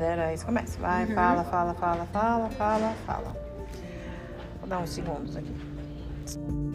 Era isso, começa. Vai, uhum. fala, fala, fala, fala, fala, fala. Vou dar uns segundos aqui.